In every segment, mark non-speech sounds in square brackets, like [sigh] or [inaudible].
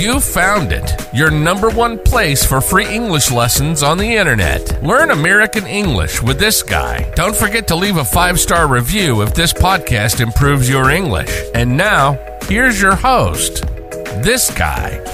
You found it, your number one place for free English lessons on the internet. Learn American English with this guy. Don't forget to leave a five star review if this podcast improves your English. And now, here's your host, this guy.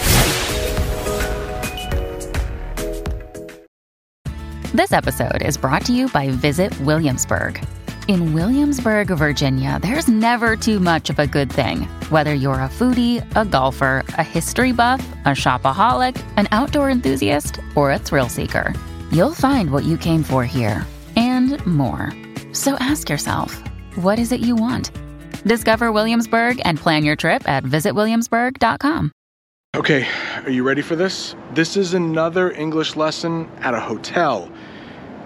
This episode is brought to you by Visit Williamsburg. In Williamsburg, Virginia, there's never too much of a good thing. Whether you're a foodie, a golfer, a history buff, a shopaholic, an outdoor enthusiast, or a thrill seeker, you'll find what you came for here and more. So ask yourself, what is it you want? Discover Williamsburg and plan your trip at visitwilliamsburg.com. Okay, are you ready for this? This is another English lesson at a hotel.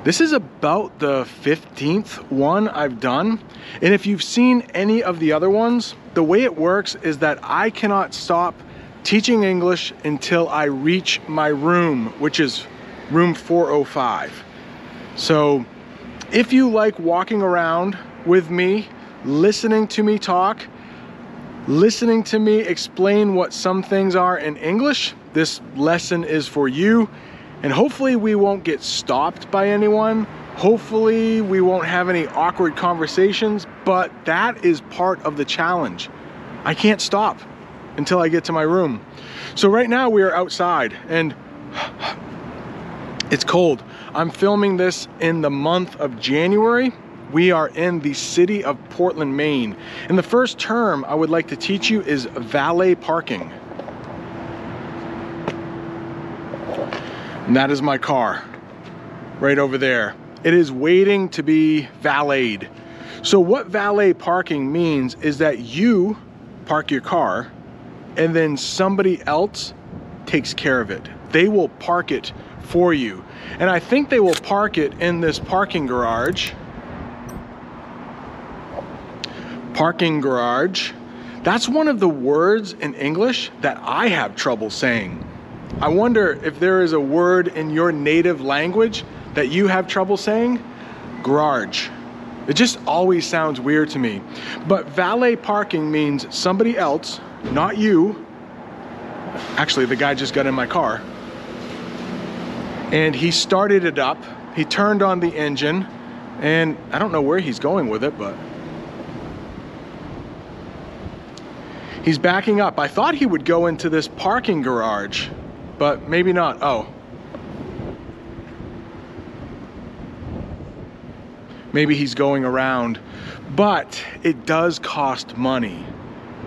This is about the 15th one I've done. And if you've seen any of the other ones, the way it works is that I cannot stop teaching English until I reach my room, which is room 405. So if you like walking around with me, listening to me talk, listening to me explain what some things are in English, this lesson is for you. And hopefully, we won't get stopped by anyone. Hopefully, we won't have any awkward conversations, but that is part of the challenge. I can't stop until I get to my room. So, right now, we are outside and [sighs] it's cold. I'm filming this in the month of January. We are in the city of Portland, Maine. And the first term I would like to teach you is valet parking. And that is my car right over there. It is waiting to be valeted. So, what valet parking means is that you park your car and then somebody else takes care of it. They will park it for you. And I think they will park it in this parking garage. Parking garage. That's one of the words in English that I have trouble saying. I wonder if there is a word in your native language that you have trouble saying. Garage. It just always sounds weird to me. But valet parking means somebody else, not you. Actually, the guy just got in my car. And he started it up. He turned on the engine. And I don't know where he's going with it, but he's backing up. I thought he would go into this parking garage but maybe not. Oh. Maybe he's going around. But it does cost money.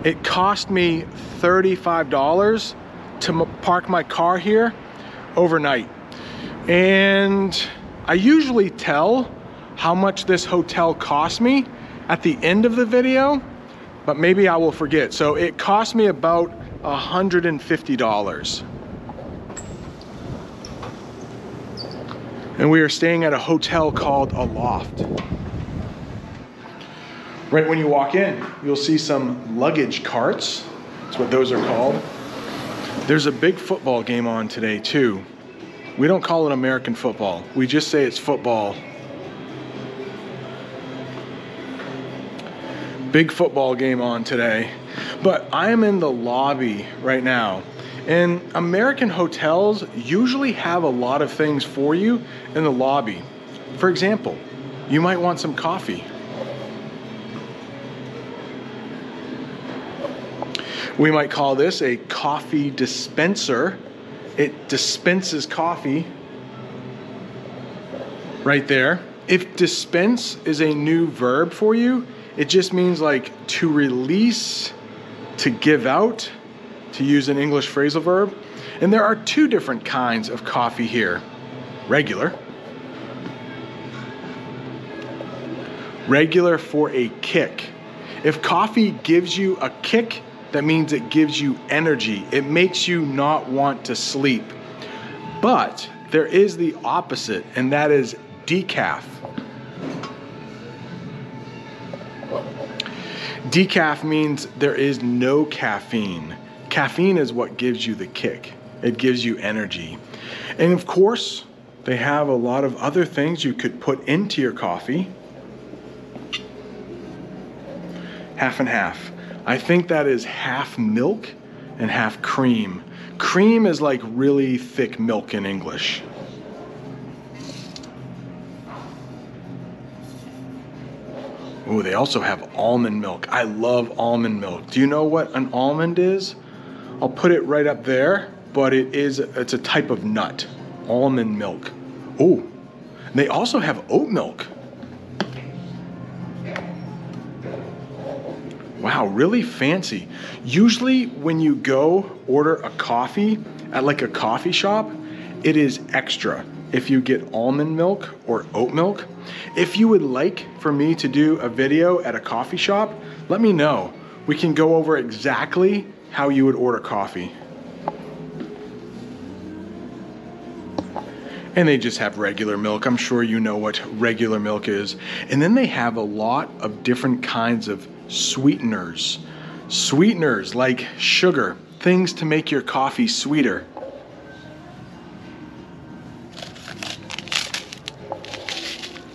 It cost me $35 to park my car here overnight. And I usually tell how much this hotel cost me at the end of the video, but maybe I will forget. So it cost me about $150. And we are staying at a hotel called Aloft. Right when you walk in, you'll see some luggage carts. That's what those are called. There's a big football game on today, too. We don't call it American football, we just say it's football. Big football game on today. But I am in the lobby right now and American hotels usually have a lot of things for you in the lobby. For example, you might want some coffee. We might call this a coffee dispenser. It dispenses coffee right there. If dispense is a new verb for you, it just means like to release, to give out to use an English phrasal verb. And there are two different kinds of coffee here regular, regular for a kick. If coffee gives you a kick, that means it gives you energy. It makes you not want to sleep. But there is the opposite, and that is decaf. Decaf means there is no caffeine. Caffeine is what gives you the kick, it gives you energy. And of course, they have a lot of other things you could put into your coffee. Half and half. I think that is half milk and half cream. Cream is like really thick milk in English. Oh, they also have almond milk. I love almond milk. Do you know what an almond is? I'll put it right up there, but it is it's a type of nut. Almond milk. Oh, They also have oat milk. Wow, really fancy. Usually when you go order a coffee at like a coffee shop, it is extra if you get almond milk or oat milk. If you would like for me to do a video at a coffee shop, let me know. We can go over exactly how you would order coffee. And they just have regular milk. I'm sure you know what regular milk is. And then they have a lot of different kinds of sweeteners. Sweeteners like sugar, things to make your coffee sweeter.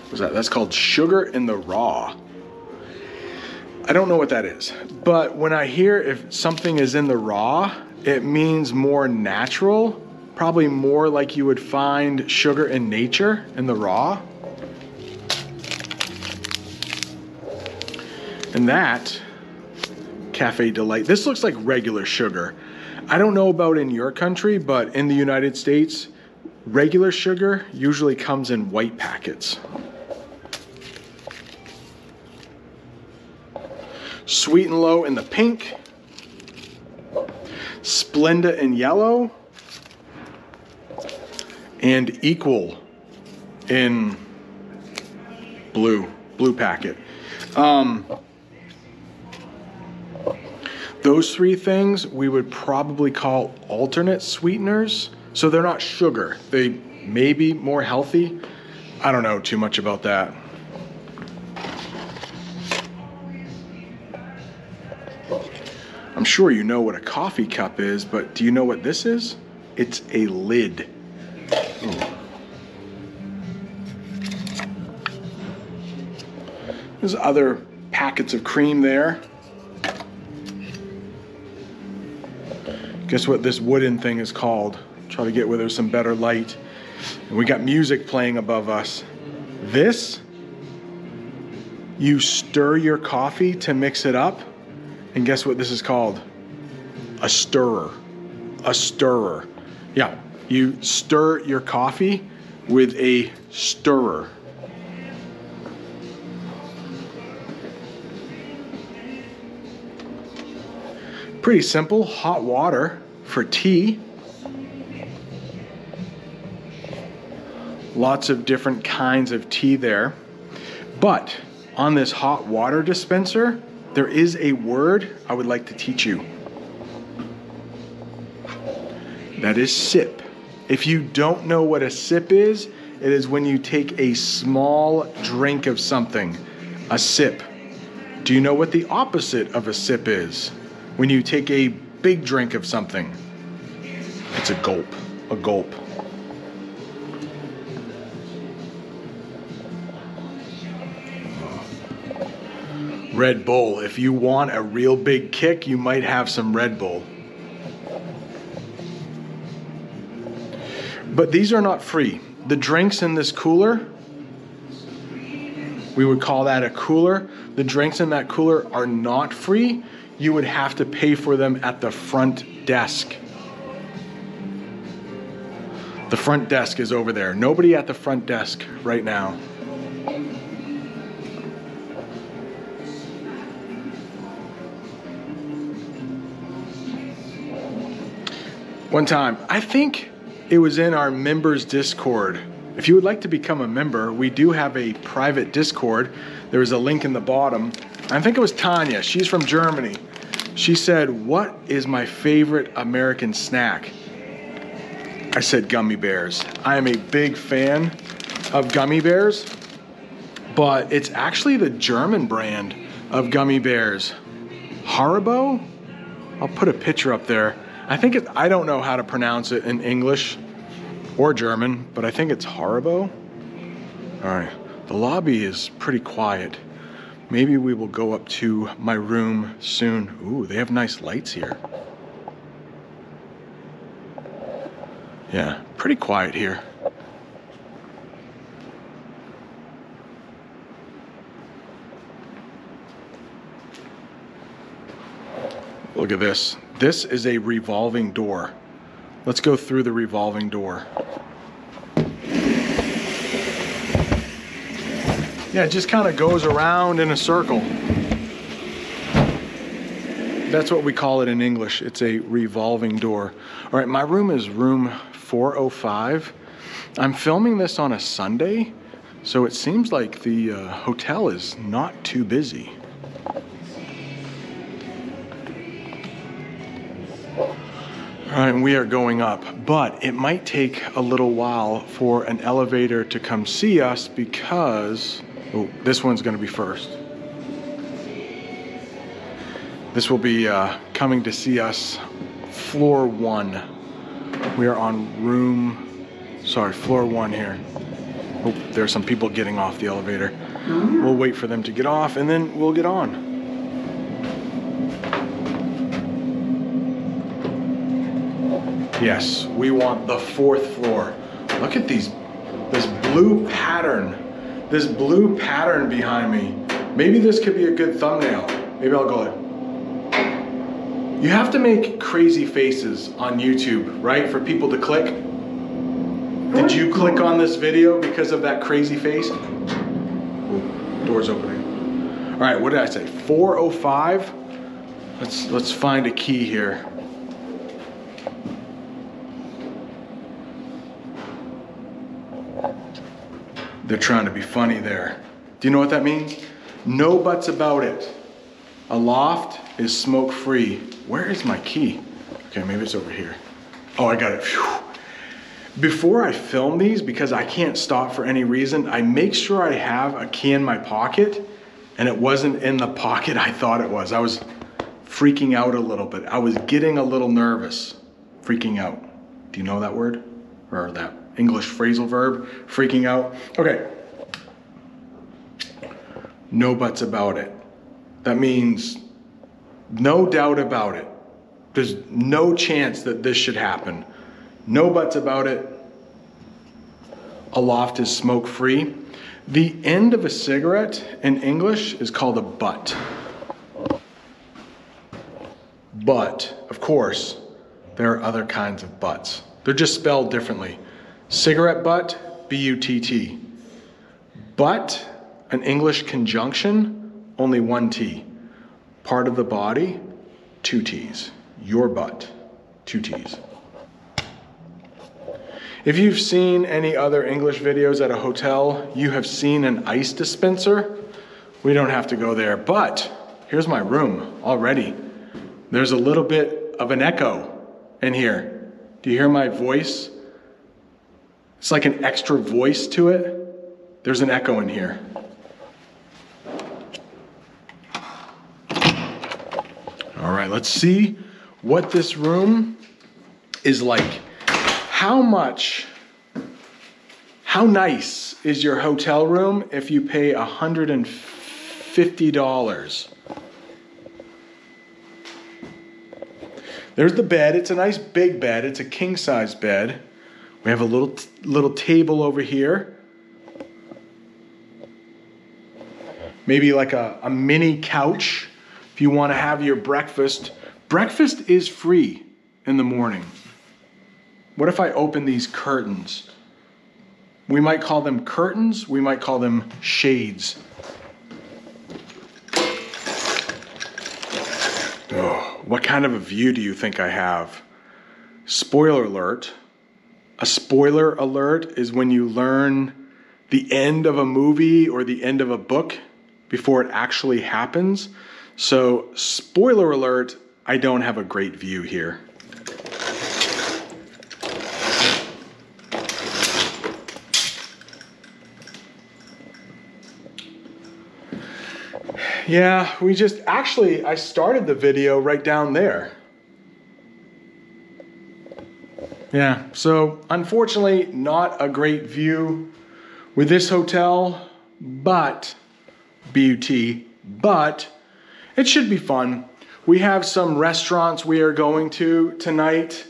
What's that? That's called sugar in the raw. I don't know what that is, but when I hear if something is in the raw, it means more natural, probably more like you would find sugar in nature in the raw. And that Cafe Delight, this looks like regular sugar. I don't know about in your country, but in the United States, regular sugar usually comes in white packets. Sweet and Low in the pink, Splenda in yellow, and Equal in blue, blue packet. Um, those three things we would probably call alternate sweeteners. So they're not sugar. They may be more healthy. I don't know too much about that. I'm sure you know what a coffee cup is, but do you know what this is? It's a lid. Ooh. There's other packets of cream there. Guess what this wooden thing is called? Try to get where there's some better light. And we got music playing above us. This, you stir your coffee to mix it up. And guess what this is called? A stirrer. A stirrer. Yeah, you stir your coffee with a stirrer. Pretty simple, hot water for tea. Lots of different kinds of tea there. But on this hot water dispenser, there is a word I would like to teach you. That is sip. If you don't know what a sip is, it is when you take a small drink of something, a sip. Do you know what the opposite of a sip is? When you take a big drink of something, it's a gulp, a gulp. Red Bull. If you want a real big kick, you might have some Red Bull. But these are not free. The drinks in this cooler, we would call that a cooler. The drinks in that cooler are not free. You would have to pay for them at the front desk. The front desk is over there. Nobody at the front desk right now. One time, I think it was in our members Discord. If you would like to become a member, we do have a private Discord. There is a link in the bottom. I think it was Tanya. She's from Germany. She said, What is my favorite American snack? I said gummy bears. I am a big fan of gummy bears, but it's actually the German brand of gummy bears. Haribo? I'll put a picture up there. I think it, I don't know how to pronounce it in English or German, but I think it's Haribo. All right, the lobby is pretty quiet. Maybe we will go up to my room soon. Ooh, they have nice lights here. Yeah, pretty quiet here. Look at this. This is a revolving door. Let's go through the revolving door. Yeah, it just kind of goes around in a circle. That's what we call it in English. It's a revolving door. All right, my room is room 405. I'm filming this on a Sunday, so it seems like the uh, hotel is not too busy. We are going up, but it might take a little while for an elevator to come see us because oh, this one's going to be first. This will be uh, coming to see us, floor one. We are on room, sorry, floor one here. Oh, there are some people getting off the elevator. We'll wait for them to get off and then we'll get on. Yes, we want the fourth floor. Look at these, this blue pattern, this blue pattern behind me. Maybe this could be a good thumbnail. Maybe I'll go. Ahead. You have to make crazy faces on YouTube, right? For people to click. Did you click on this video because of that crazy face? Ooh, door's opening. All right, what did I say? 405. Let's let's find a key here. They're trying to be funny there. Do you know what that means? No buts about it. Aloft is smoke free. Where is my key? Okay, maybe it's over here. Oh, I got it. Before I film these, because I can't stop for any reason, I make sure I have a key in my pocket and it wasn't in the pocket I thought it was. I was freaking out a little bit. I was getting a little nervous. Freaking out. Do you know that word? Or that English phrasal verb? Freaking out. Okay. No buts about it. That means no doubt about it. There's no chance that this should happen. No buts about it. Aloft is smoke free. The end of a cigarette in English is called a butt. But, of course, there are other kinds of butts. They're just spelled differently. Cigarette butt, B U T T. But, an English conjunction, only one T. Part of the body, two T's. Your butt, two T's. If you've seen any other English videos at a hotel, you have seen an ice dispenser. We don't have to go there, but here's my room already. There's a little bit of an echo in here. Do you hear my voice? It's like an extra voice to it. There's an echo in here. All right, let's see what this room is like. How much, how nice is your hotel room if you pay $150? There's the bed. It's a nice big bed. It's a king size bed. We have a little little table over here. Maybe like a, a mini couch if you want to have your breakfast. Breakfast is free in the morning. What if I open these curtains? We might call them curtains, we might call them shades. Oh, what kind of a view do you think I have? Spoiler alert. A spoiler alert is when you learn the end of a movie or the end of a book before it actually happens. So, spoiler alert, I don't have a great view here. Yeah, we just actually, I started the video right down there. Yeah, so unfortunately, not a great view with this hotel, but BUT, but it should be fun. We have some restaurants we are going to tonight.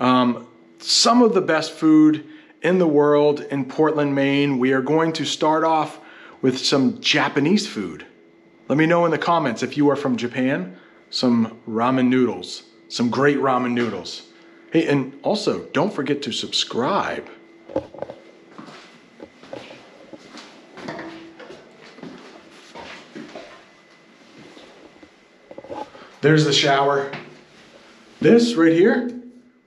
Um, some of the best food in the world in Portland, Maine. We are going to start off with some Japanese food. Let me know in the comments if you are from Japan, some ramen noodles, some great ramen noodles. Hey, and also don't forget to subscribe. There's the shower. This right here,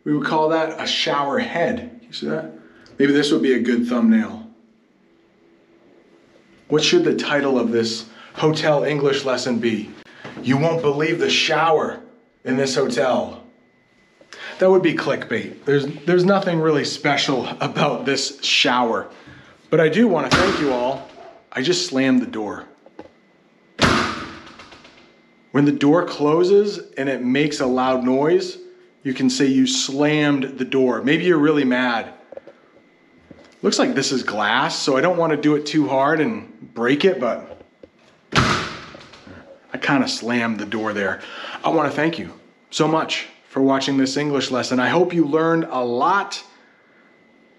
we would call that a shower head. You see that? Maybe this would be a good thumbnail. What should the title of this hotel English lesson be? You won't believe the shower in this hotel. That would be clickbait. There's, there's nothing really special about this shower. But I do want to thank you all. I just slammed the door. When the door closes and it makes a loud noise, you can say you slammed the door. Maybe you're really mad. Looks like this is glass, so I don't want to do it too hard and break it, but I kind of slammed the door there. I want to thank you so much for watching this English lesson. I hope you learned a lot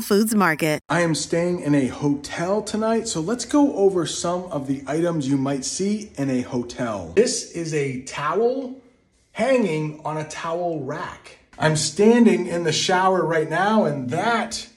Foods Market. I am staying in a hotel tonight, so let's go over some of the items you might see in a hotel. This is a towel hanging on a towel rack. I'm standing in the shower right now, and that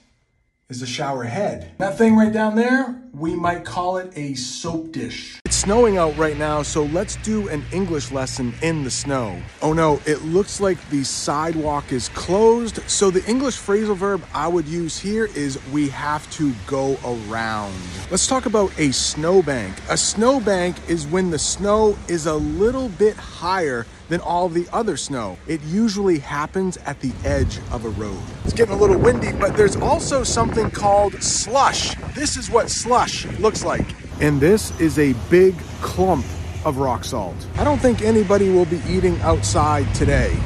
is a shower head. That thing right down there, we might call it a soap dish. It's snowing out right now, so let's do an English lesson in the snow. Oh no, it looks like the sidewalk is closed, so the English phrasal verb I would use here is we have to go around. Let's talk about a snowbank. A snowbank is when the snow is a little bit higher than all the other snow. It usually happens at the edge of a road. It's getting a little windy, but there's also something called slush. This is what slush looks like. And this is a big clump of rock salt. I don't think anybody will be eating outside today.